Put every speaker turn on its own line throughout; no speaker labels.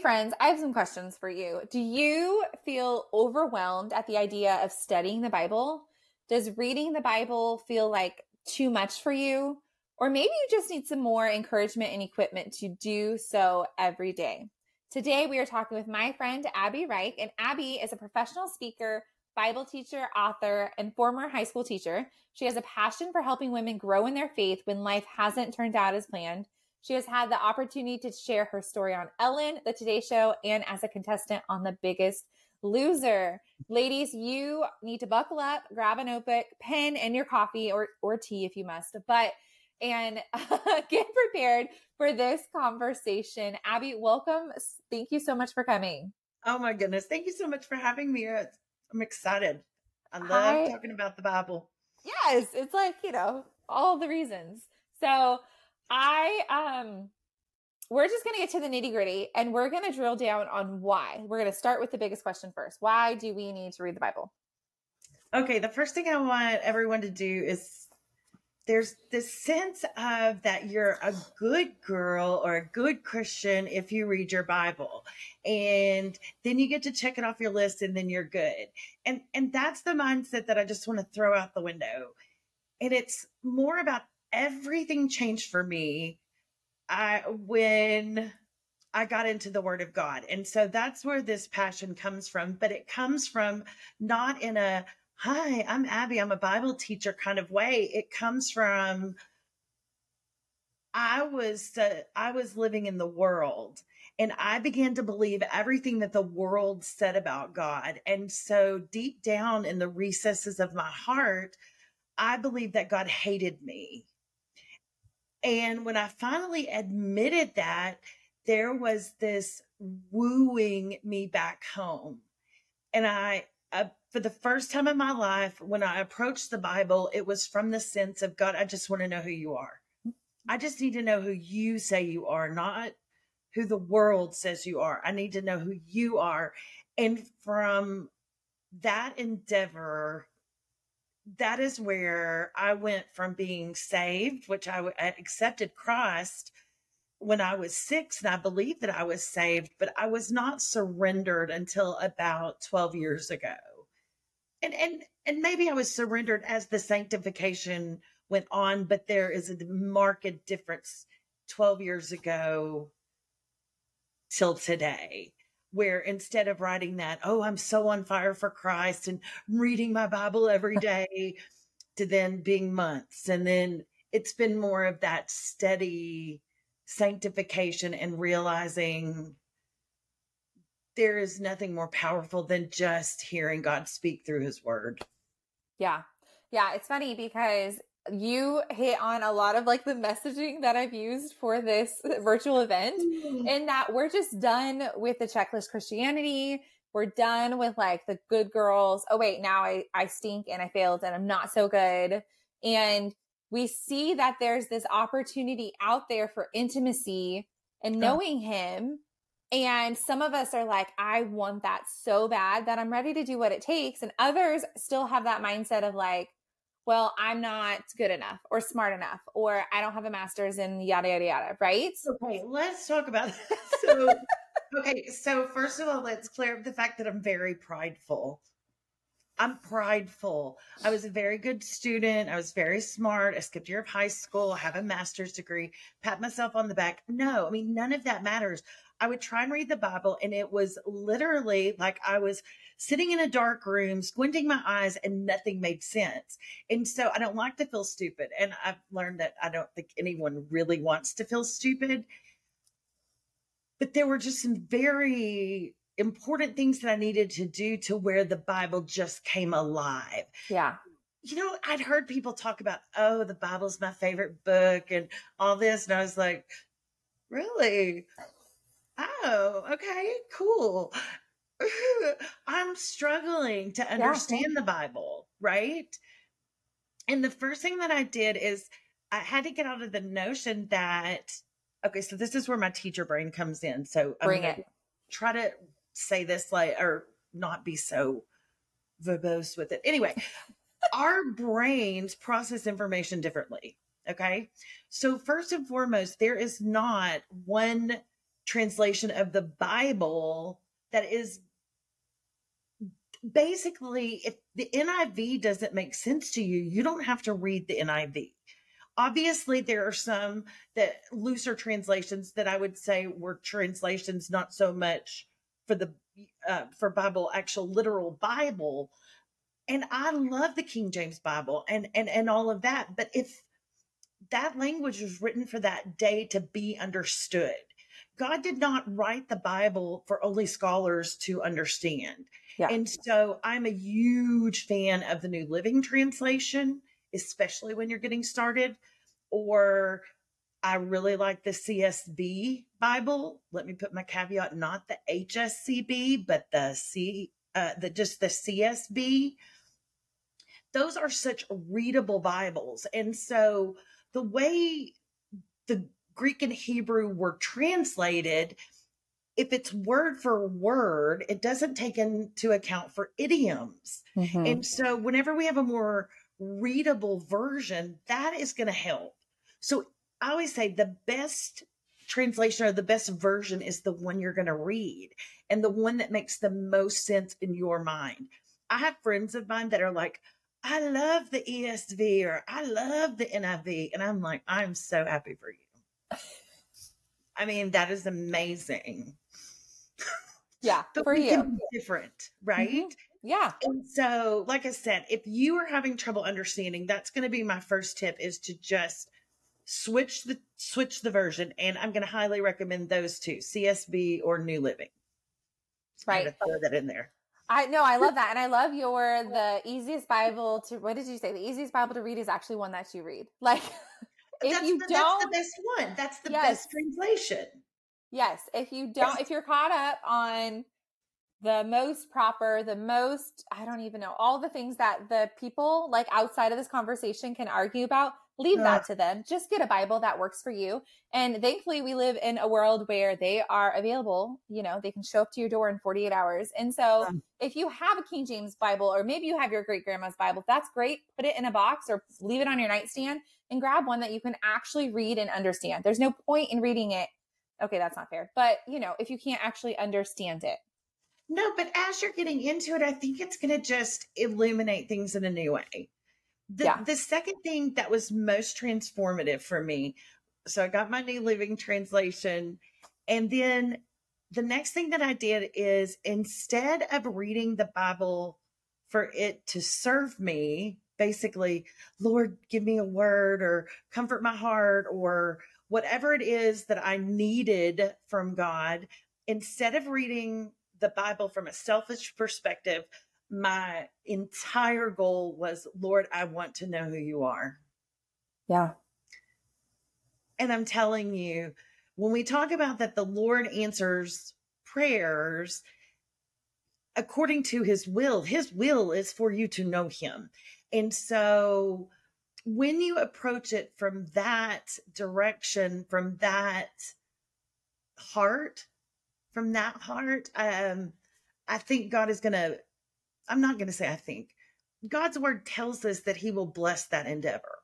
Friends, I have some questions for you. Do you feel overwhelmed at the idea of studying the Bible? Does reading the Bible feel like too much for you? Or maybe you just need some more encouragement and equipment to do so every day. Today, we are talking with my friend Abby Rike, and Abby is a professional speaker, Bible teacher, author, and former high school teacher. She has a passion for helping women grow in their faith when life hasn't turned out as planned. She has had the opportunity to share her story on Ellen, The Today Show, and as a contestant on The Biggest Loser. Ladies, you need to buckle up, grab a notebook, pen, and your coffee or, or tea if you must. But and uh, get prepared for this conversation. Abby, welcome. Thank you so much for coming.
Oh my goodness. Thank you so much for having me. I'm excited. I love Hi. talking about the Bible.
Yes, it's like, you know, all the reasons. So, I um we're just going to get to the nitty gritty and we're going to drill down on why. We're going to start with the biggest question first. Why do we need to read the Bible?
Okay, the first thing I want everyone to do is there's this sense of that you're a good girl or a good Christian if you read your Bible. And then you get to check it off your list and then you're good. And and that's the mindset that I just want to throw out the window. And it's more about everything changed for me I when I got into the word of God. And so that's where this passion comes from, but it comes from not in a hi, I'm Abby, I'm a Bible teacher kind of way. It comes from I was uh, I was living in the world and I began to believe everything that the world said about God. And so deep down in the recesses of my heart, I believed that God hated me. And when I finally admitted that, there was this wooing me back home. And I uh, for the first time in my life, when I approached the Bible, it was from the sense of God, I just want to know who you are. I just need to know who you say you are, not who the world says you are. I need to know who you are. And from that endeavor, that is where I went from being saved, which I, I accepted Christ when I was six, and I believed that I was saved, but I was not surrendered until about 12 years ago. And and and maybe I was surrendered as the sanctification went on, but there is a marked difference 12 years ago till today where instead of writing that, oh, I'm so on fire for Christ and reading my Bible every day, to then being months. And then it's been more of that steady sanctification and realizing there is nothing more powerful than just hearing God speak through his word.
Yeah. Yeah. It's funny because you hit on a lot of like the messaging that I've used for this virtual event, mm-hmm. in that we're just done with the checklist Christianity. We're done with like the good girls. Oh, wait, now I, I stink and I failed and I'm not so good. And we see that there's this opportunity out there for intimacy and knowing oh. him. And some of us are like, I want that so bad that I'm ready to do what it takes. And others still have that mindset of like, well, I'm not good enough or smart enough, or I don't have a master's in yada, yada, yada, right?
Okay, let's talk about that. So, okay, so first of all, let's clear up the fact that I'm very prideful. I'm prideful. I was a very good student. I was very smart. I skipped year of high school. I have a master's degree. Pat myself on the back. No, I mean, none of that matters. I would try and read the Bible, and it was literally like I was sitting in a dark room, squinting my eyes, and nothing made sense. And so I don't like to feel stupid. And I've learned that I don't think anyone really wants to feel stupid. But there were just some very important things that I needed to do to where the Bible just came alive.
Yeah.
You know, I'd heard people talk about, oh, the Bible's my favorite book and all this. And I was like, really? Oh, okay, cool. I'm struggling to understand yeah. the Bible, right? And the first thing that I did is I had to get out of the notion that, okay, so this is where my teacher brain comes in. So
bring it.
Try to say this like, or not be so verbose with it. Anyway, our brains process information differently. Okay. So, first and foremost, there is not one translation of the Bible that is basically if the NIV doesn't make sense to you, you don't have to read the NIV. Obviously, there are some that looser translations that I would say were translations not so much for the uh, for Bible, actual literal Bible. And I love the King James Bible and and and all of that. But if that language was written for that day to be understood, God did not write the Bible for only scholars to understand. Yeah. And so I'm a huge fan of the New Living Translation, especially when you're getting started. Or I really like the CSB Bible. Let me put my caveat, not the HSCB, but the C, uh, the just the CSB. Those are such readable Bibles. And so the way the Greek and Hebrew were translated, if it's word for word, it doesn't take into account for idioms. Mm-hmm. And so whenever we have a more readable version, that is going to help. So I always say the best translation or the best version is the one you're going to read and the one that makes the most sense in your mind. I have friends of mine that are like, I love the ESV or I love the NIV. And I'm like, I'm so happy for you. I mean, that is amazing.
Yeah, but for you.
different, right? Mm-hmm.
Yeah.
And so, like I said, if you are having trouble understanding, that's going to be my first tip is to just switch the switch the version and i'm going to highly recommend those two csb or new living
right
throw that in there
i know i love that and i love your the easiest bible to what did you say the easiest bible to read is actually one that you read like
if that's you the, don't that's the best one that's the yes. best translation
yes if you don't if you're caught up on the most proper, the most, I don't even know, all the things that the people like outside of this conversation can argue about, leave that to them. Just get a Bible that works for you. And thankfully, we live in a world where they are available. You know, they can show up to your door in 48 hours. And so, if you have a King James Bible, or maybe you have your great grandma's Bible, that's great. Put it in a box or leave it on your nightstand and grab one that you can actually read and understand. There's no point in reading it. Okay, that's not fair. But, you know, if you can't actually understand it.
No, but as you're getting into it, I think it's going to just illuminate things in a new way. The, yeah. the second thing that was most transformative for me, so I got my New Living Translation, and then the next thing that I did is instead of reading the Bible for it to serve me, basically, Lord, give me a word or comfort my heart or whatever it is that I needed from God, instead of reading the Bible from a selfish perspective, my entire goal was, Lord, I want to know who you are.
Yeah.
And I'm telling you, when we talk about that, the Lord answers prayers according to his will. His will is for you to know him. And so when you approach it from that direction, from that heart, from that heart, um, I think God is going to I'm not going to say I think. God's word tells us that he will bless that endeavor.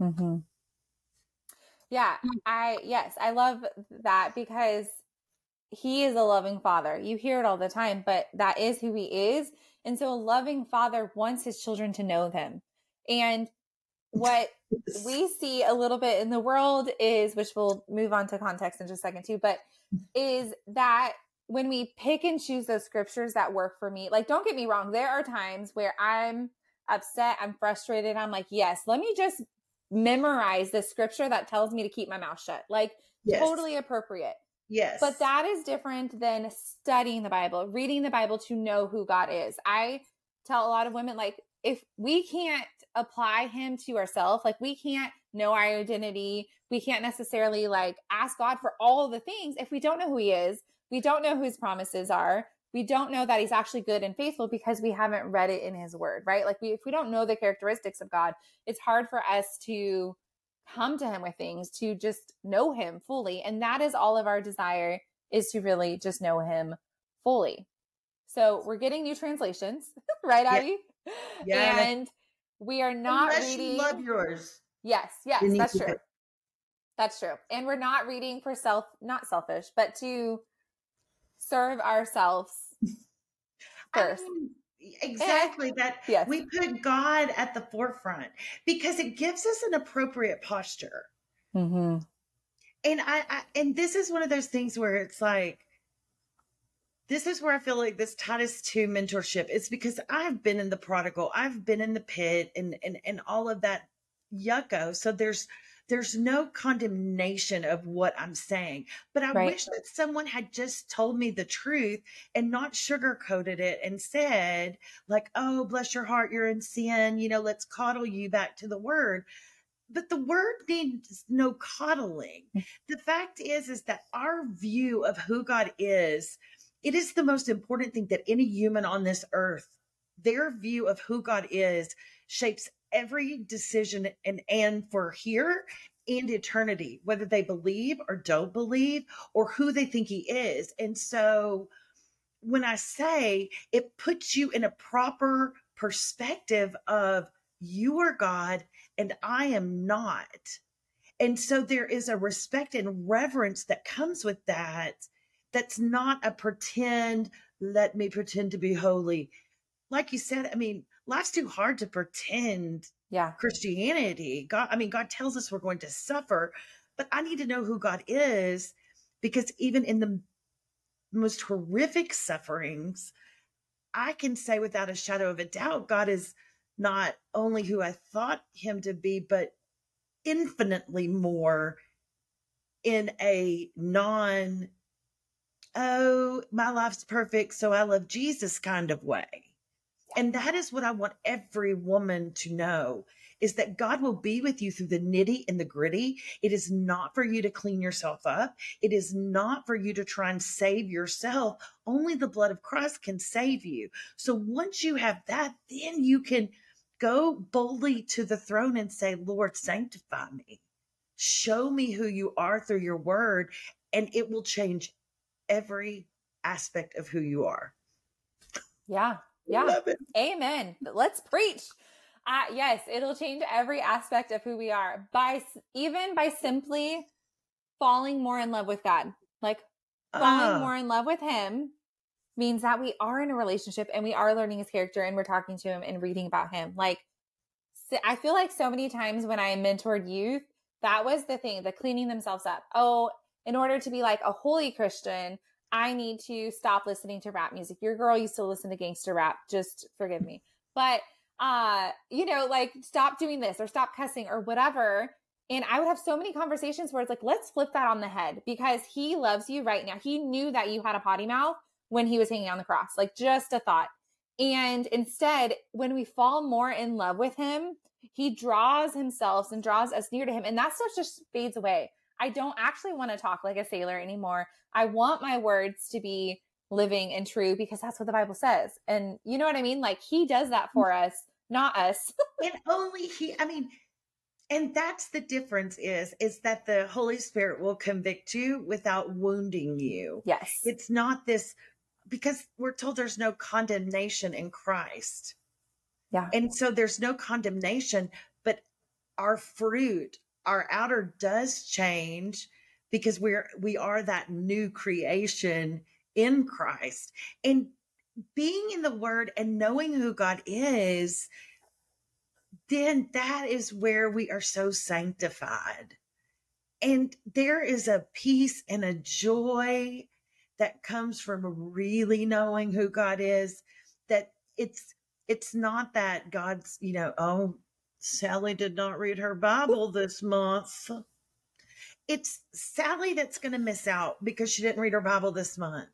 Mm-hmm. Yeah, mm. I, yes, I love that because he is a loving father. You hear it all the time, but that is who he is. And so a loving father wants his children to know them. And what we see a little bit in the world is, which we'll move on to context in just a second too, but is that when we pick and choose those scriptures that work for me, like, don't get me wrong, there are times where I'm upset, I'm frustrated, I'm like, yes, let me just memorize the scripture that tells me to keep my mouth shut. Like, yes. totally appropriate.
Yes.
But that is different than studying the Bible, reading the Bible to know who God is. I tell a lot of women, like, if we can't apply him to ourselves, like, we can't know our identity, we can't necessarily like ask God for all the things if we don't know who he is we don't know who his promises are. We don't know that he's actually good and faithful because we haven't read it in his word, right? Like we, if we don't know the characteristics of God, it's hard for us to come to him with things, to just know him fully. And that is all of our desire is to really just know him fully. So we're getting new translations, right, Abby? Yeah. And we are not
Unless
reading.
You love yours.
Yes, yes, that's true. That's true. And we're not reading for self, not selfish, but to serve ourselves first. I mean,
exactly that yes. we put God at the forefront because it gives us an appropriate posture. Mm-hmm. And I, I, and this is one of those things where it's like, this is where I feel like this Titus 2 mentorship is because I've been in the prodigal, I've been in the pit and and and all of that yucko. So there's there's no condemnation of what I'm saying. But I right. wish that someone had just told me the truth and not sugarcoated it and said, like, oh, bless your heart, you're in sin, you know, let's coddle you back to the word but the word needs no coddling. Mm. The fact is, is that our view of who God is it is the most important thing that any human on this earth, their view of who God is, shapes every decision and and for here and eternity, whether they believe or don't believe, or who they think He is. And so, when I say it puts you in a proper perspective of you are God and I am not. And so there is a respect and reverence that comes with that that's not a pretend, let me pretend to be holy. Like you said, I mean, life's too hard to pretend
yeah
christianity god i mean god tells us we're going to suffer but i need to know who god is because even in the most horrific sufferings i can say without a shadow of a doubt god is not only who i thought him to be but infinitely more in a non oh, my life's perfect, so I love Jesus kind of way. And that is what I want every woman to know is that God will be with you through the nitty and the gritty. It is not for you to clean yourself up. It is not for you to try and save yourself. Only the blood of Christ can save you. So once you have that, then you can go boldly to the throne and say, Lord, sanctify me. Show me who you are through your word, and it will change every aspect of who you are.
Yeah. Yeah. Amen. Let's preach. Uh, yes, it'll change every aspect of who we are by even by simply falling more in love with God. Like falling uh. more in love with Him means that we are in a relationship and we are learning His character and we're talking to Him and reading about Him. Like, I feel like so many times when I mentored youth, that was the thing, the cleaning themselves up. Oh, in order to be like a holy Christian, I need to stop listening to rap music. Your girl used to listen to gangster rap. Just forgive me. But uh, you know, like stop doing this or stop cussing or whatever. And I would have so many conversations where it's like, let's flip that on the head because he loves you right now. He knew that you had a potty mouth when he was hanging on the cross, like just a thought. And instead, when we fall more in love with him, he draws himself and draws us near to him. And that stuff just fades away. I don't actually want to talk like a sailor anymore. I want my words to be living and true because that's what the Bible says. And you know what I mean? Like he does that mm. for us, not us.
and only he, I mean, and that's the difference is is that the holy spirit will convict you without wounding you
yes
it's not this because we're told there's no condemnation in christ
yeah
and so there's no condemnation but our fruit our outer does change because we're we are that new creation in Christ. And being in the word and knowing who God is, then that is where we are so sanctified. And there is a peace and a joy that comes from really knowing who God is that it's it's not that God's, you know, oh, Sally did not read her Bible this month. It's Sally that's going to miss out because she didn't read her Bible this month.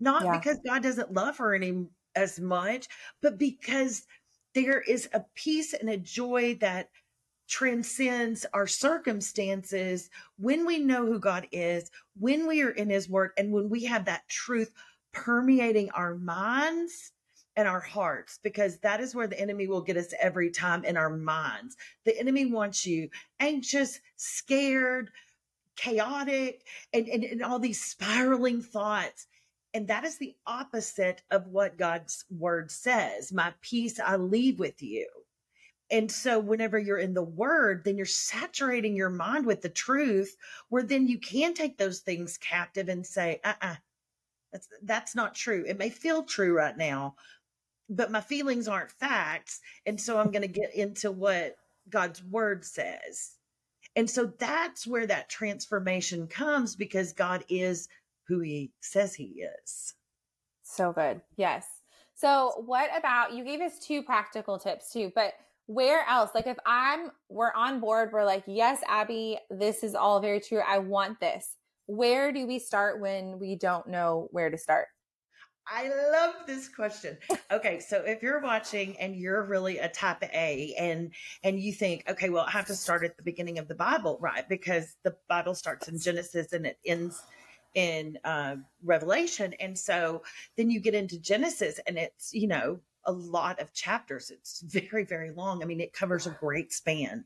Not yeah. because God doesn't love her any as much, but because there is a peace and a joy that transcends our circumstances when we know who God is, when we are in his word, and when we have that truth permeating our minds and our hearts because that is where the enemy will get us every time in our minds. The enemy wants you anxious, scared, chaotic, and, and, and all these spiraling thoughts. And that is the opposite of what God's word says. My peace I leave with you. And so, whenever you're in the word, then you're saturating your mind with the truth, where then you can take those things captive and say, uh uh-uh, uh, that's, that's not true. It may feel true right now, but my feelings aren't facts. And so, I'm going to get into what God's word says. And so, that's where that transformation comes because God is who he says he is.
So good. Yes. So, what about you gave us two practical tips too, but where else? Like if I'm we're on board, we're like, "Yes, Abby, this is all very true. I want this." Where do we start when we don't know where to start?
I love this question. Okay, so if you're watching and you're really a type A and and you think, okay, well, I have to start at the beginning of the Bible, right? Because the Bible starts in Genesis and it ends in uh, Revelation, and so then you get into Genesis, and it's you know a lot of chapters. It's very, very long. I mean, it covers a great span.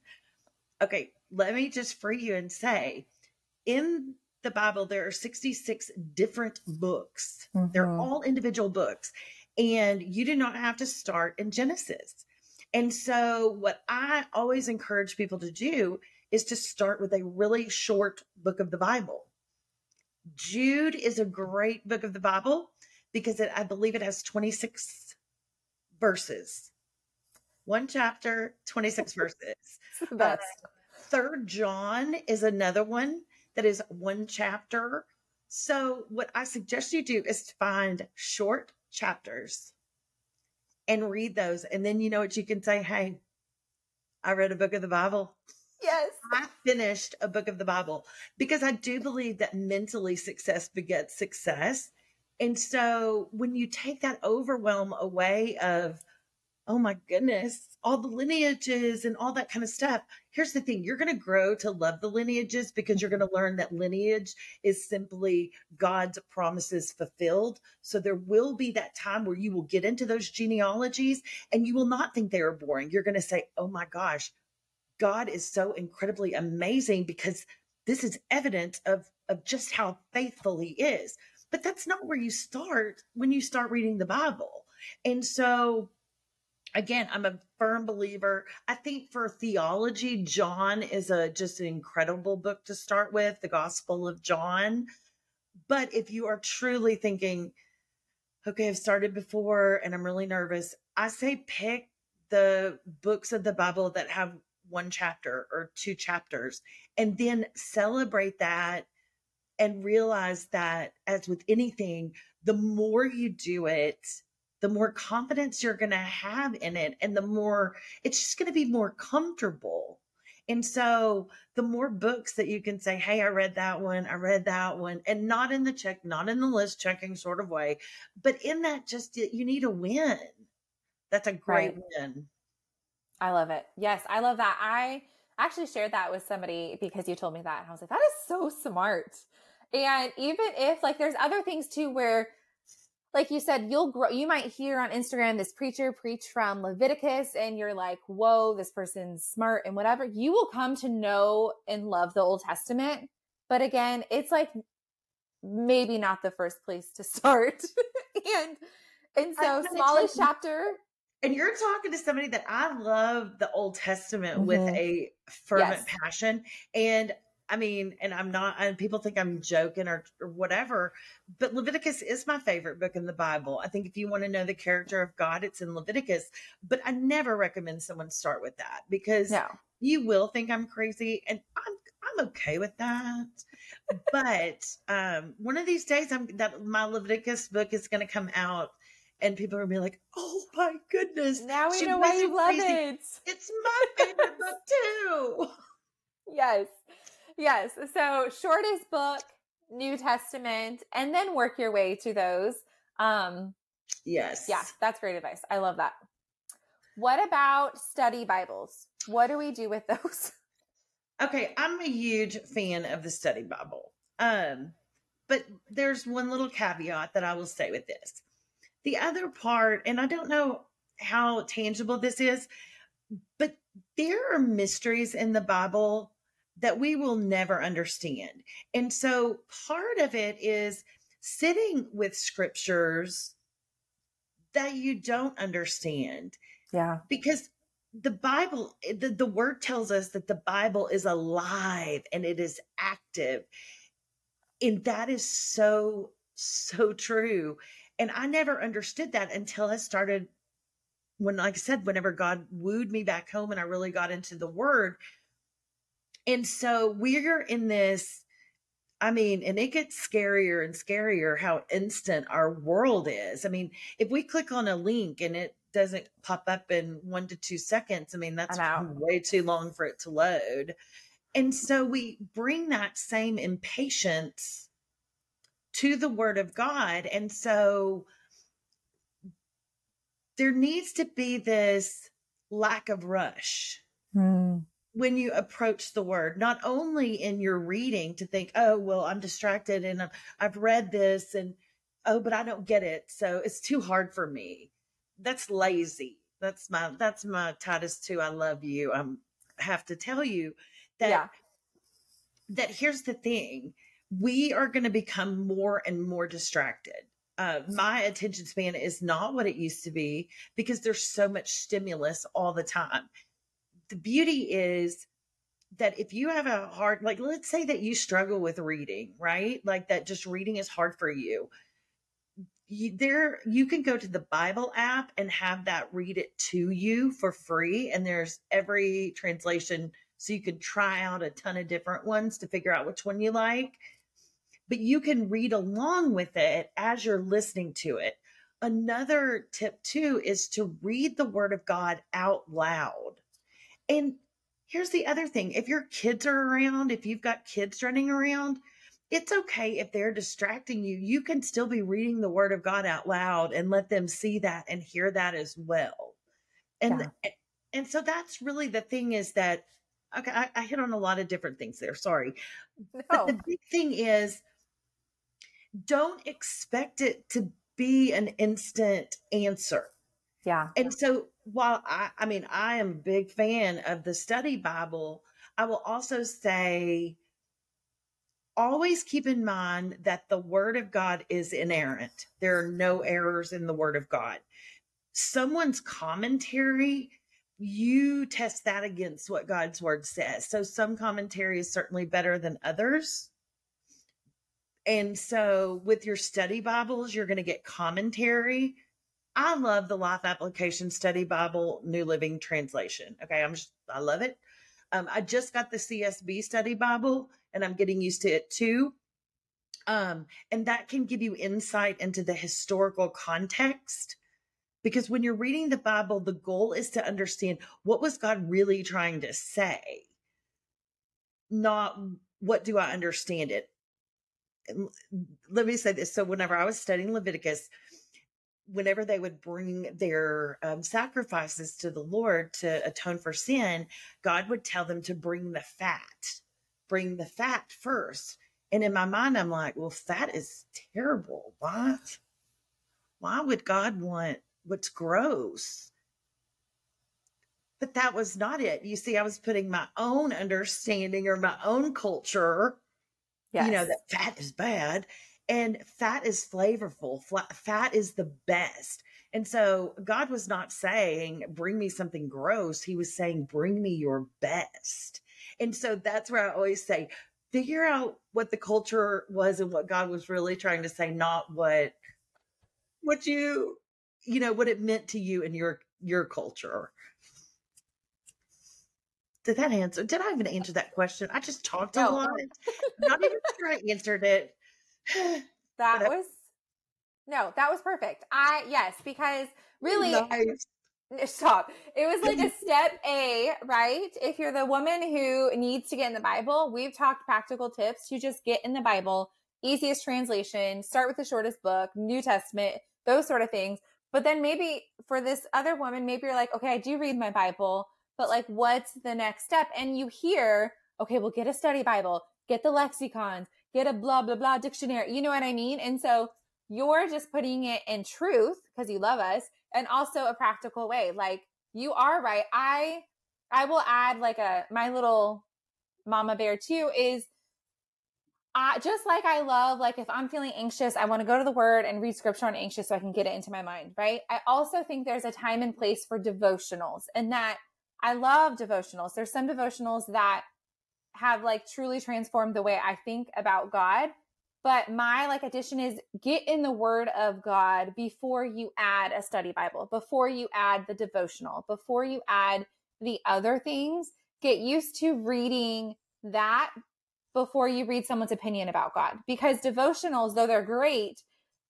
Okay, let me just free you and say in the Bible, there are 66 different books. Mm-hmm. They're all individual books, and you do not have to start in Genesis. And so, what I always encourage people to do is to start with a really short book of the Bible. Jude is a great book of the Bible because it, I believe it has 26 verses. One chapter, 26 verses.
Best.
Uh, Third John is another one that is one chapter. So, what I suggest you do is find short chapters and read those. And then you know what you can say, hey, I read a book of the Bible.
Yes.
I finished a book of the Bible because I do believe that mentally success begets success. And so when you take that overwhelm away of, oh my goodness, all the lineages and all that kind of stuff, here's the thing you're going to grow to love the lineages because you're going to learn that lineage is simply God's promises fulfilled. So there will be that time where you will get into those genealogies and you will not think they are boring. You're going to say, oh my gosh, God is so incredibly amazing because this is evidence of, of just how faithful he is. But that's not where you start when you start reading the Bible. And so, again, I'm a firm believer. I think for theology, John is a just an incredible book to start with, the Gospel of John. But if you are truly thinking, okay, I've started before and I'm really nervous, I say pick the books of the Bible that have one chapter or two chapters and then celebrate that and realize that as with anything, the more you do it, the more confidence you're going to have in it and the more it's just going to be more comfortable. And so the more books that you can say, Hey, I read that one, I read that one, and not in the check, not in the list checking sort of way, but in that just you need a win. That's a great right. win.
I love it. Yes, I love that. I actually shared that with somebody because you told me that. And I was like, that is so smart. And even if like there's other things too where like you said, you'll grow, you might hear on Instagram this preacher preach from Leviticus and you're like, whoa, this person's smart and whatever. You will come to know and love the Old Testament. But again, it's like maybe not the first place to start. and, and so smallest chapter.
And you're talking to somebody that I love the Old Testament mm-hmm. with a fervent yes. passion. And I mean, and I'm not, and people think I'm joking or, or whatever, but Leviticus is my favorite book in the Bible. I think if you want to know the character of God, it's in Leviticus, but I never recommend someone start with that because no. you will think I'm crazy and I'm, I'm okay with that. but um, one of these days, I'm that my Leviticus book is going to come out and people are gonna be like, "Oh my goodness!"
Now we know why you love crazy. it.
It's my favorite book too.
Yes, yes. So shortest book, New Testament, and then work your way to those. Um,
yes.
Yeah, that's great advice. I love that. What about study Bibles? What do we do with those?
Okay, I'm a huge fan of the study Bible. Um, but there's one little caveat that I will say with this. The other part, and I don't know how tangible this is, but there are mysteries in the Bible that we will never understand. And so part of it is sitting with scriptures that you don't understand.
Yeah.
Because the Bible, eh, the, the word tells us that the Bible is alive and it is active. And that is so, so true. And I never understood that until I started when, like I said, whenever God wooed me back home and I really got into the word. And so we're in this, I mean, and it gets scarier and scarier how instant our world is. I mean, if we click on a link and it doesn't pop up in one to two seconds, I mean, that's way too long for it to load. And so we bring that same impatience to the word of God. And so there needs to be this lack of rush mm. When you approach the word, not only in your reading to think, oh, well, I'm distracted and I've read this and, oh, but I don't get it. So it's too hard for me. That's lazy. That's my, that's my Titus 2. I love you. I have to tell you that, yeah. that here's the thing. We are going to become more and more distracted uh, my attention span is not what it used to be because there's so much stimulus all the time. The beauty is that if you have a hard, like, let's say that you struggle with reading, right? Like that just reading is hard for you. You, there you can go to the bible app and have that read it to you for free and there's every translation so you can try out a ton of different ones to figure out which one you like but you can read along with it as you're listening to it. Another tip too is to read the word of God out loud. And here's the other thing if your kids are around, if you've got kids running around, it's okay if they're distracting you. You can still be reading the word of God out loud and let them see that and hear that as well. And yeah. and so that's really the thing is that okay, I, I, hit on a lot of different things there. Sorry. No. But the oh. big thing is don't expect it to be an instant answer.
Yeah.
And so while I I mean I am a big fan of the study Bible, I will also say always keep in mind that the word of God is inerrant. There are no errors in the word of God. Someone's commentary you test that against what God's word says. So some commentary is certainly better than others. And so with your study Bibles, you're going to get commentary. I love the Life Application Study Bible New Living Translation. Okay, I'm just, I love it. Um, I just got the CSB Study Bible and I'm getting used to it too. Um, and that can give you insight into the historical context because when you're reading the Bible, the goal is to understand what was God really trying to say, not what do I understand it let me say this. So whenever I was studying Leviticus, whenever they would bring their um, sacrifices to the Lord to atone for sin, God would tell them to bring the fat, bring the fat first. And in my mind, I'm like, well, fat is terrible. Why? Why would God want what's gross? But that was not it. You see, I was putting my own understanding or my own culture Yes. You know, that fat is bad and fat is flavorful. Fat is the best. And so God was not saying, bring me something gross. He was saying, bring me your best. And so that's where I always say, figure out what the culture was and what God was really trying to say, not what, what you, you know, what it meant to you and your, your culture. Did that answer? Did I even answer that question? I just talked a no. lot. Not even sure I answered it.
that was no, that was perfect. I yes, because really nice. stop. It was like a step A, right? If you're the woman who needs to get in the Bible, we've talked practical tips to just get in the Bible, easiest translation, start with the shortest book, New Testament, those sort of things. But then maybe for this other woman, maybe you're like, okay, I do read my Bible but like what's the next step? And you hear, okay, well, get a study Bible, get the lexicons, get a blah, blah, blah dictionary. You know what I mean? And so you're just putting it in truth because you love us and also a practical way. Like you are right. I, I will add like a, my little mama bear too is I, just like I love, like if I'm feeling anxious, I want to go to the word and read scripture on anxious so I can get it into my mind, right? I also think there's a time and place for devotionals and that I love devotionals. There's some devotionals that have like truly transformed the way I think about God. But my like addition is get in the word of God before you add a study Bible, before you add the devotional, before you add the other things. Get used to reading that before you read someone's opinion about God. Because devotionals, though they're great,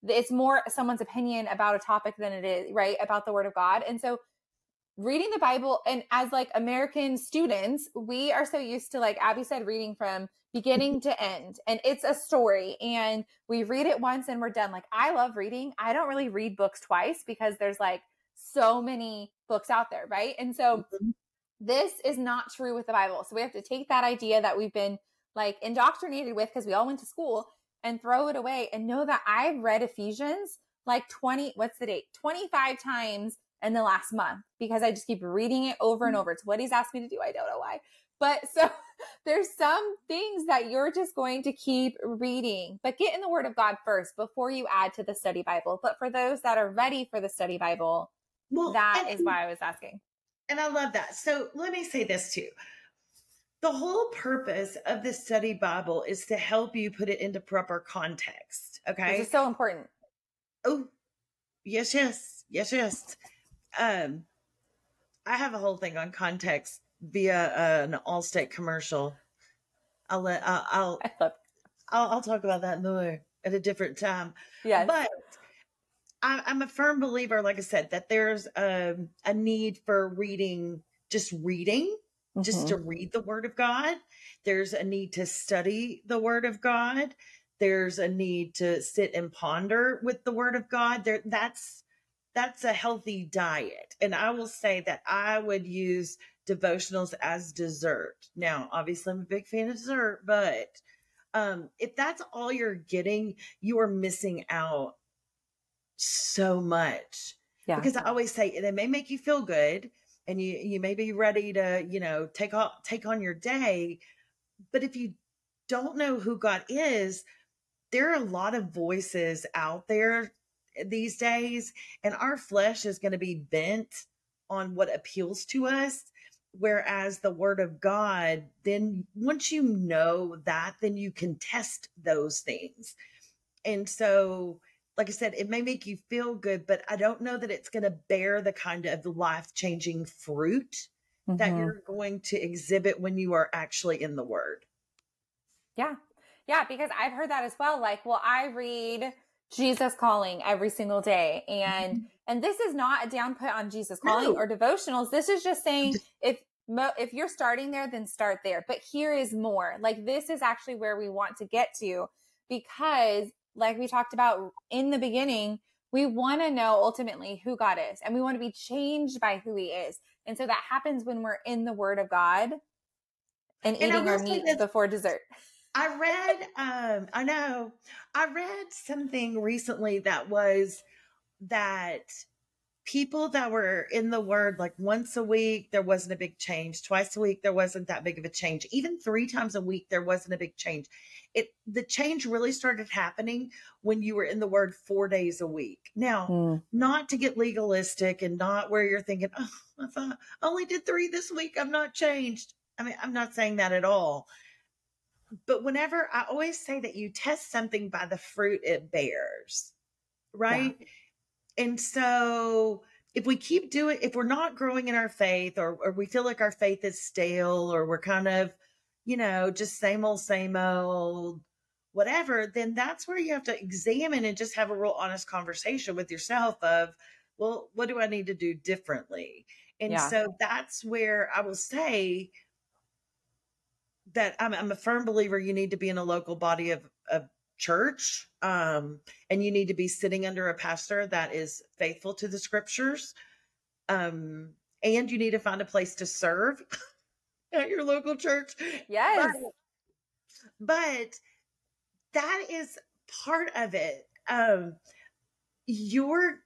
it's more someone's opinion about a topic than it is, right? About the word of God. And so reading the Bible and as like American students, we are so used to like Abby said, reading from beginning to end and it's a story and we read it once and we're done. Like I love reading. I don't really read books twice because there's like so many books out there, right? And so mm-hmm. this is not true with the Bible. So we have to take that idea that we've been like indoctrinated with because we all went to school and throw it away and know that I've read Ephesians like 20, what's the date? 25 times in the last month because I just keep reading it over and mm. over. It's what he's asked me to do. I don't know why. But so there's some things that you're just going to keep reading, but get in the word of God first before you add to the study Bible. But for those that are ready for the study Bible, well, that is why I was asking.
And I love that. So let me say this too. The whole purpose of the study Bible is to help you put it into proper context. Okay.
This is so important.
Oh, yes, yes, yes, yes um, I have a whole thing on context via uh, an Allstate commercial. I'll let I'll I'll, I'll, I'll talk about that more at a different time.
Yeah,
but I, I'm a firm believer, like I said, that there's a, um, a need for reading, just reading, mm-hmm. just to read the Word of God. There's a need to study the Word of God. There's a need to sit and ponder with the Word of God. There, that's that's a healthy diet. And I will say that I would use devotionals as dessert. Now, obviously, I'm a big fan of dessert, but um, if that's all you're getting, you are missing out so much. Yeah. Because I always say they may make you feel good and you you may be ready to, you know, take on take on your day. But if you don't know who God is, there are a lot of voices out there these days and our flesh is going to be bent on what appeals to us whereas the word of god then once you know that then you can test those things. And so like i said it may make you feel good but i don't know that it's going to bear the kind of life changing fruit mm-hmm. that you're going to exhibit when you are actually in the word.
Yeah. Yeah because i've heard that as well like well i read Jesus calling every single day. And mm-hmm. and this is not a down put on Jesus calling no. or devotionals. This is just saying if mo- if you're starting there, then start there. But here is more. Like this is actually where we want to get to because like we talked about in the beginning, we want to know ultimately who God is and we want to be changed by who he is. And so that happens when we're in the word of God and, and eating our meat before dessert.
I read, um, I know, I read something recently that was that people that were in the word like once a week, there wasn't a big change. Twice a week, there wasn't that big of a change. Even three times a week, there wasn't a big change. It the change really started happening when you were in the word four days a week. Now, mm. not to get legalistic and not where you're thinking, oh, I thought I only did three this week. I'm not changed. I mean, I'm not saying that at all but whenever I always say that you test something by the fruit it bears, right? Yeah. And so if we keep doing, if we're not growing in our faith or, or we feel like our faith is stale or we're kind of, you know, just same old, same old, whatever, then that's where you have to examine and just have a real honest conversation with yourself of, well, what do I need to do differently? And yeah. so that's where I will say, that I'm, I'm a firm believer you need to be in a local body of, of church um, and you need to be sitting under a pastor that is faithful to the scriptures um, and you need to find a place to serve at your local church.
Yes.
But, but that is part of it um, your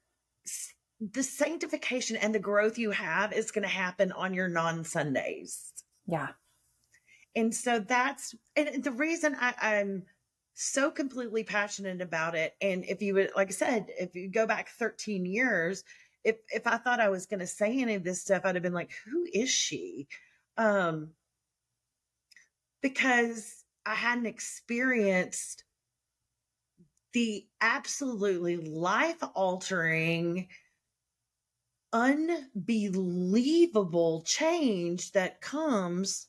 the sanctification and the growth you have is going to happen on your non sundays
yeah
and so that's and the reason I, I'm so completely passionate about it. And if you would, like I said, if you go back 13 years, if if I thought I was going to say any of this stuff, I'd have been like, "Who is she?" Um, because I hadn't experienced the absolutely life altering, unbelievable change that comes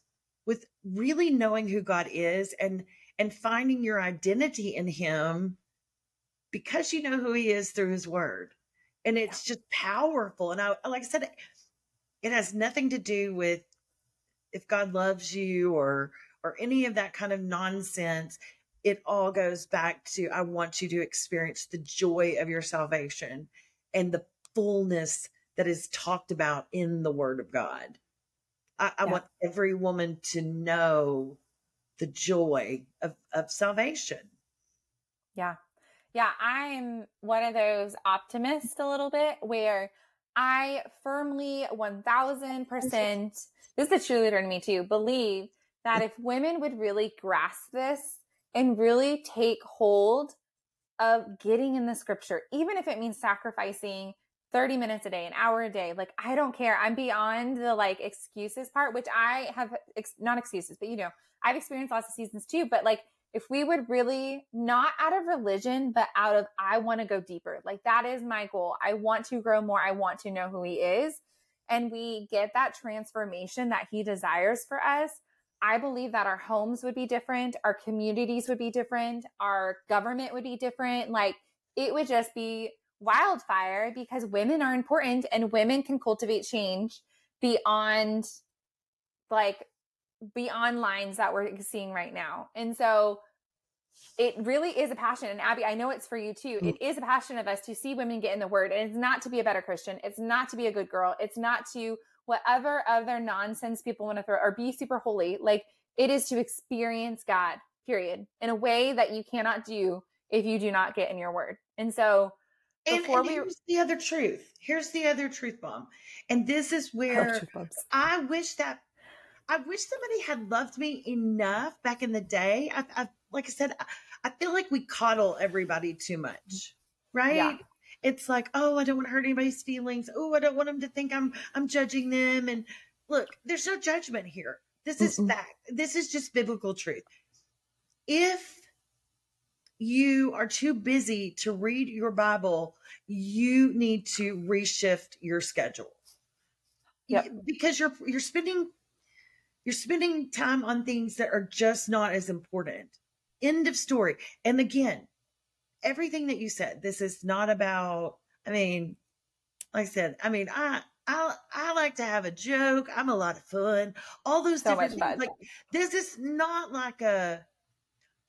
really knowing who God is and and finding your identity in him because you know who he is through his word. And it's just powerful. And I like I said, it has nothing to do with if God loves you or or any of that kind of nonsense. It all goes back to I want you to experience the joy of your salvation and the fullness that is talked about in the word of God. I, I yeah. want every woman to know the joy of, of salvation.
Yeah. Yeah. I'm one of those optimists a little bit where I firmly 1000%, this is the cheerleader in me too, believe that if women would really grasp this and really take hold of getting in the scripture, even if it means sacrificing 30 minutes a day, an hour a day. Like, I don't care. I'm beyond the like excuses part, which I have, ex- not excuses, but you know, I've experienced lots of seasons too. But like, if we would really, not out of religion, but out of, I want to go deeper. Like, that is my goal. I want to grow more. I want to know who he is. And we get that transformation that he desires for us. I believe that our homes would be different, our communities would be different, our government would be different. Like, it would just be wildfire because women are important and women can cultivate change beyond like beyond lines that we're seeing right now. And so it really is a passion. And Abby, I know it's for you too. Mm. It is a passion of us to see women get in the word. And it's not to be a better Christian. It's not to be a good girl. It's not to whatever other nonsense people want to throw or be super holy. Like it is to experience God, period, in a way that you cannot do if you do not get in your word. And so
and, and we... here's the other truth. Here's the other truth bomb. And this is where I wish that I wish somebody had loved me enough back in the day. I, I like I said, I, I, feel like we coddle everybody too much, right? Yeah. It's like, oh, I don't want to hurt anybody's feelings. Oh, I don't want them to think I'm I'm judging them. And look, there's no judgment here. This is Mm-mm. fact. This is just biblical truth. If you are too busy to read your Bible, you need to reshift your schedule. Yeah, because you're you're spending you're spending time on things that are just not as important. End of story. And again, everything that you said, this is not about. I mean, like I said, I mean, I I I like to have a joke. I'm a lot of fun. All those so different things. Fun. Like this is not like a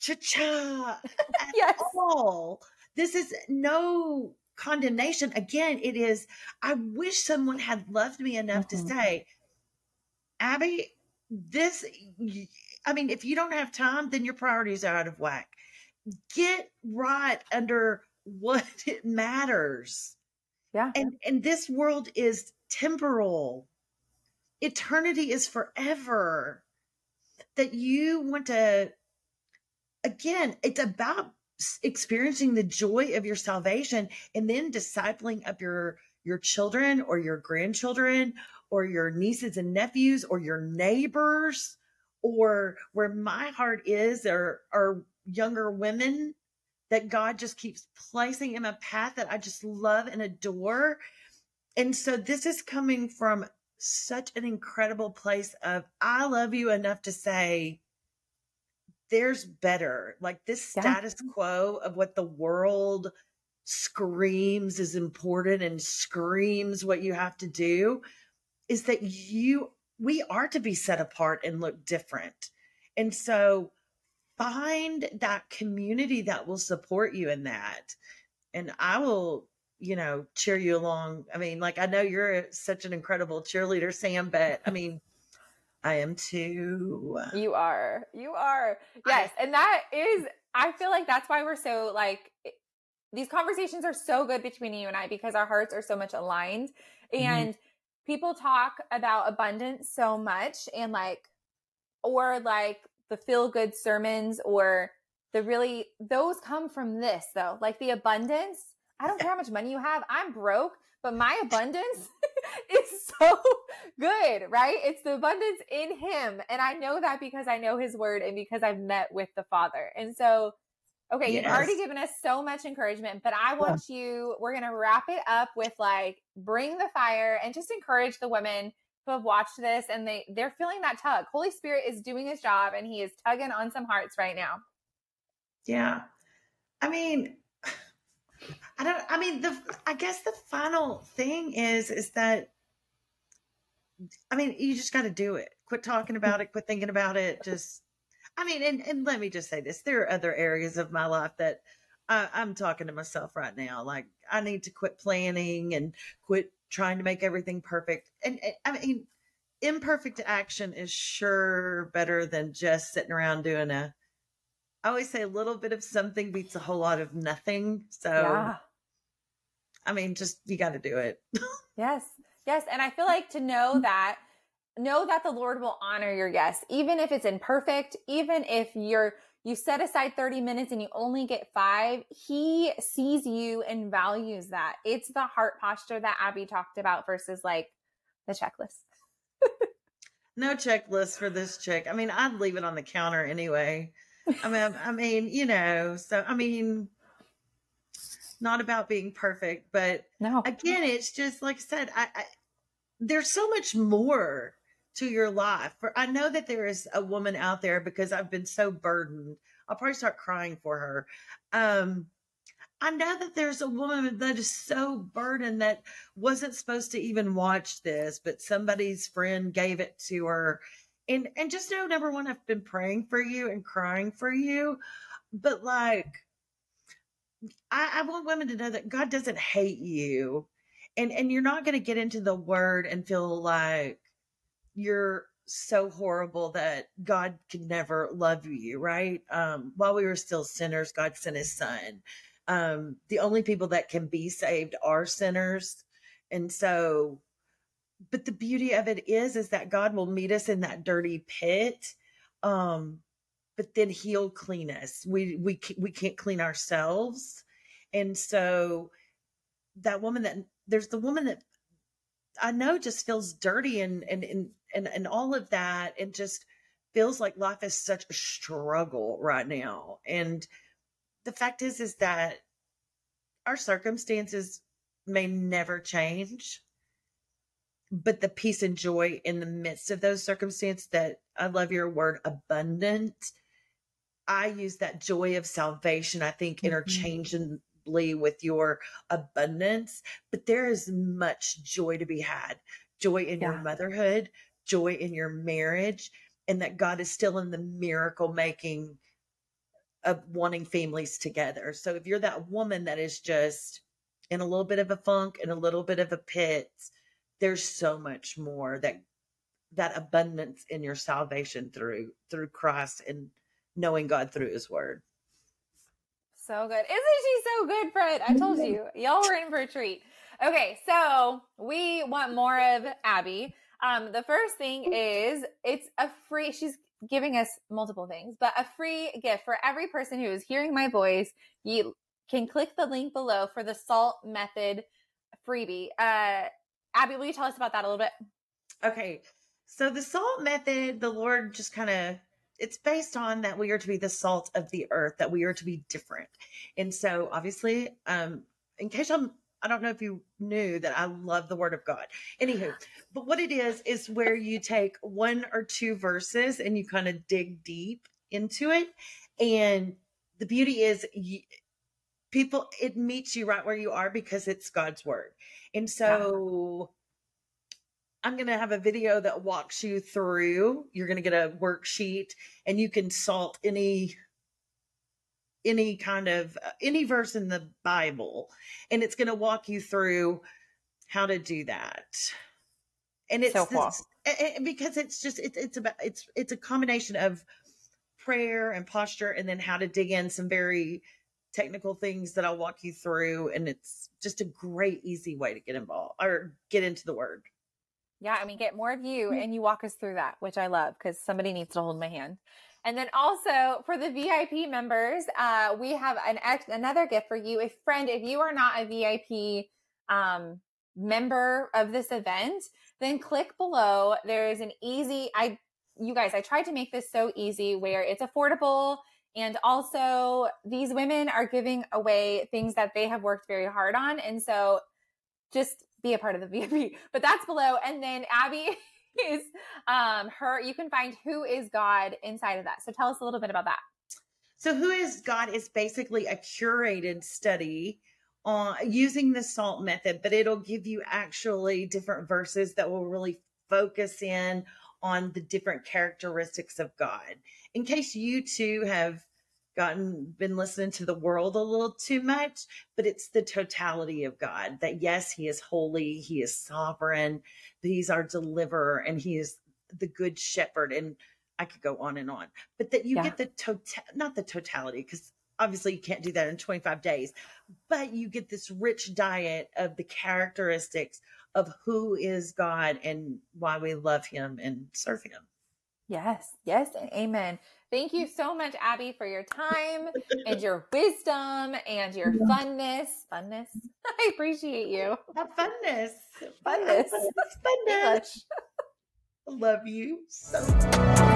cha-cha at yes. all. This is no condemnation. Again, it is, I wish someone had loved me enough mm-hmm. to say, Abby, this, I mean, if you don't have time, then your priorities are out of whack. Get right under what it matters.
Yeah.
And and this world is temporal. Eternity is forever. That you want to again, it's about experiencing the joy of your salvation and then discipling up your your children or your grandchildren or your nieces and nephews or your neighbors or where my heart is or are younger women that God just keeps placing in a path that I just love and adore. And so this is coming from such an incredible place of I love you enough to say there's better. Like this status yeah. quo of what the world screams is important and screams what you have to do is that you we are to be set apart and look different. And so find that community that will support you in that. And I will, you know, cheer you along. I mean, like I know you're such an incredible cheerleader, Sam, but I mean, I am too.
You are. You are. Yes. I, and that is, I feel like that's why we're so like, these conversations are so good between you and I because our hearts are so much aligned. Mm-hmm. And people talk about abundance so much and like, or like the feel good sermons or the really, those come from this though. Like the abundance I don't care how much money you have. I'm broke, but my abundance is so good, right? It's the abundance in him. And I know that because I know his word and because I've met with the Father. And so, okay, yes. you've already given us so much encouragement, but I want yeah. you, we're going to wrap it up with like bring the fire and just encourage the women who have watched this and they they're feeling that tug. Holy Spirit is doing his job and he is tugging on some hearts right now.
Yeah. I mean, I don't I mean the I guess the final thing is is that I mean, you just got to do it. Quit talking mm-hmm. about it, quit thinking about it. Just I mean, and and let me just say this, there are other areas of my life that I, I'm talking to myself right now. Like I need to quit planning and quit trying to make everything perfect. And, and I mean, imperfect action is sure better than just sitting around doing a I always say a little bit of something beats a whole lot of nothing. So, yeah. I mean, just you got to do it.
yes. Yes. And I feel like to know mm. that, know that the Lord will honor your yes, even if it's imperfect, even if you're, you set aside 30 minutes and you only get five, he sees you and values that. It's the heart posture that Abby talked about versus like the checklist.
no checklist for this chick. I mean, I'd leave it on the counter anyway. I mean, I mean, you know, so I mean, not about being perfect, but no. again, it's just like I said, I, I there's so much more to your life. For I know that there is a woman out there because I've been so burdened. I'll probably start crying for her. Um, I know that there's a woman that is so burdened that wasn't supposed to even watch this, but somebody's friend gave it to her and and just know number one i've been praying for you and crying for you but like I, I want women to know that god doesn't hate you and and you're not going to get into the word and feel like you're so horrible that god could never love you right? Um while we were still sinners god sent his son. Um the only people that can be saved are sinners. And so but the beauty of it is is that god will meet us in that dirty pit um but then he'll clean us. We we we can't clean ourselves. And so that woman that there's the woman that i know just feels dirty and and and and, and all of that and just feels like life is such a struggle right now and the fact is is that our circumstances may never change but the peace and joy in the midst of those circumstances that I love your word abundant. I use that joy of salvation, I think, mm-hmm. With your abundance, but there is much joy to be had joy in yeah. your motherhood, joy in your marriage, and that God is still in the miracle making of wanting families together. So if you're that woman that is just in a little bit of a funk and a little bit of a pit, there's so much more that that abundance in your salvation through through Christ and knowing God through his word.
So good. Isn't she so good, Fred? I told you. Y'all were in for a treat. Okay, so we want more of Abby. Um, the first thing is it's a free she's giving us multiple things, but a free gift for every person who is hearing my voice. You can click the link below for the salt method freebie. Uh Abby, will you tell us about that a little bit?
Okay. So the salt method, the Lord just kind of it's based on that we are to be the salt of the earth, that we are to be different. And so obviously, um, in case I'm I don't know if you knew that I love the word of God. Anywho, but what it is is where you take one or two verses and you kind of dig deep into it. And the beauty is people it meets you right where you are because it's God's word. And so. I'm going to have a video that walks you through. You're going to get a worksheet and you can salt any any kind of uh, any verse in the Bible and it's going to walk you through how to do that. And it's, so cool. it's because it's just it's it's about it's it's a combination of prayer and posture and then how to dig in some very technical things that I'll walk you through. And it's just a great, easy way to get involved or get into the word.
Yeah, I mean, get more of you mm. and you walk us through that, which I love because somebody needs to hold my hand. And then also for the VIP members, uh, we have an ex- another gift for you. If friend, if you are not a VIP um, member of this event, then click below. There is an easy. I, you guys, I tried to make this so easy where it's affordable. And also, these women are giving away things that they have worked very hard on. And so just be a part of the VIP. But that's below. And then Abby is um her you can find who is God inside of that. So tell us a little bit about that.
So who is God is basically a curated study on using the SALT method, but it'll give you actually different verses that will really focus in on the different characteristics of God. In case you too have gotten been listening to the world a little too much, but it's the totality of God that yes, He is holy, He is sovereign, He's our deliverer, and He is the good shepherd. And I could go on and on, but that you yeah. get the total, not the totality, because obviously you can't do that in 25 days, but you get this rich diet of the characteristics of who is God and why we love Him and serve Him.
Yes, yes, and amen. Thank you so much, Abby, for your time and your wisdom and your funness. Funness. I appreciate you.
funness.
Funness.
Funness. Love you so much.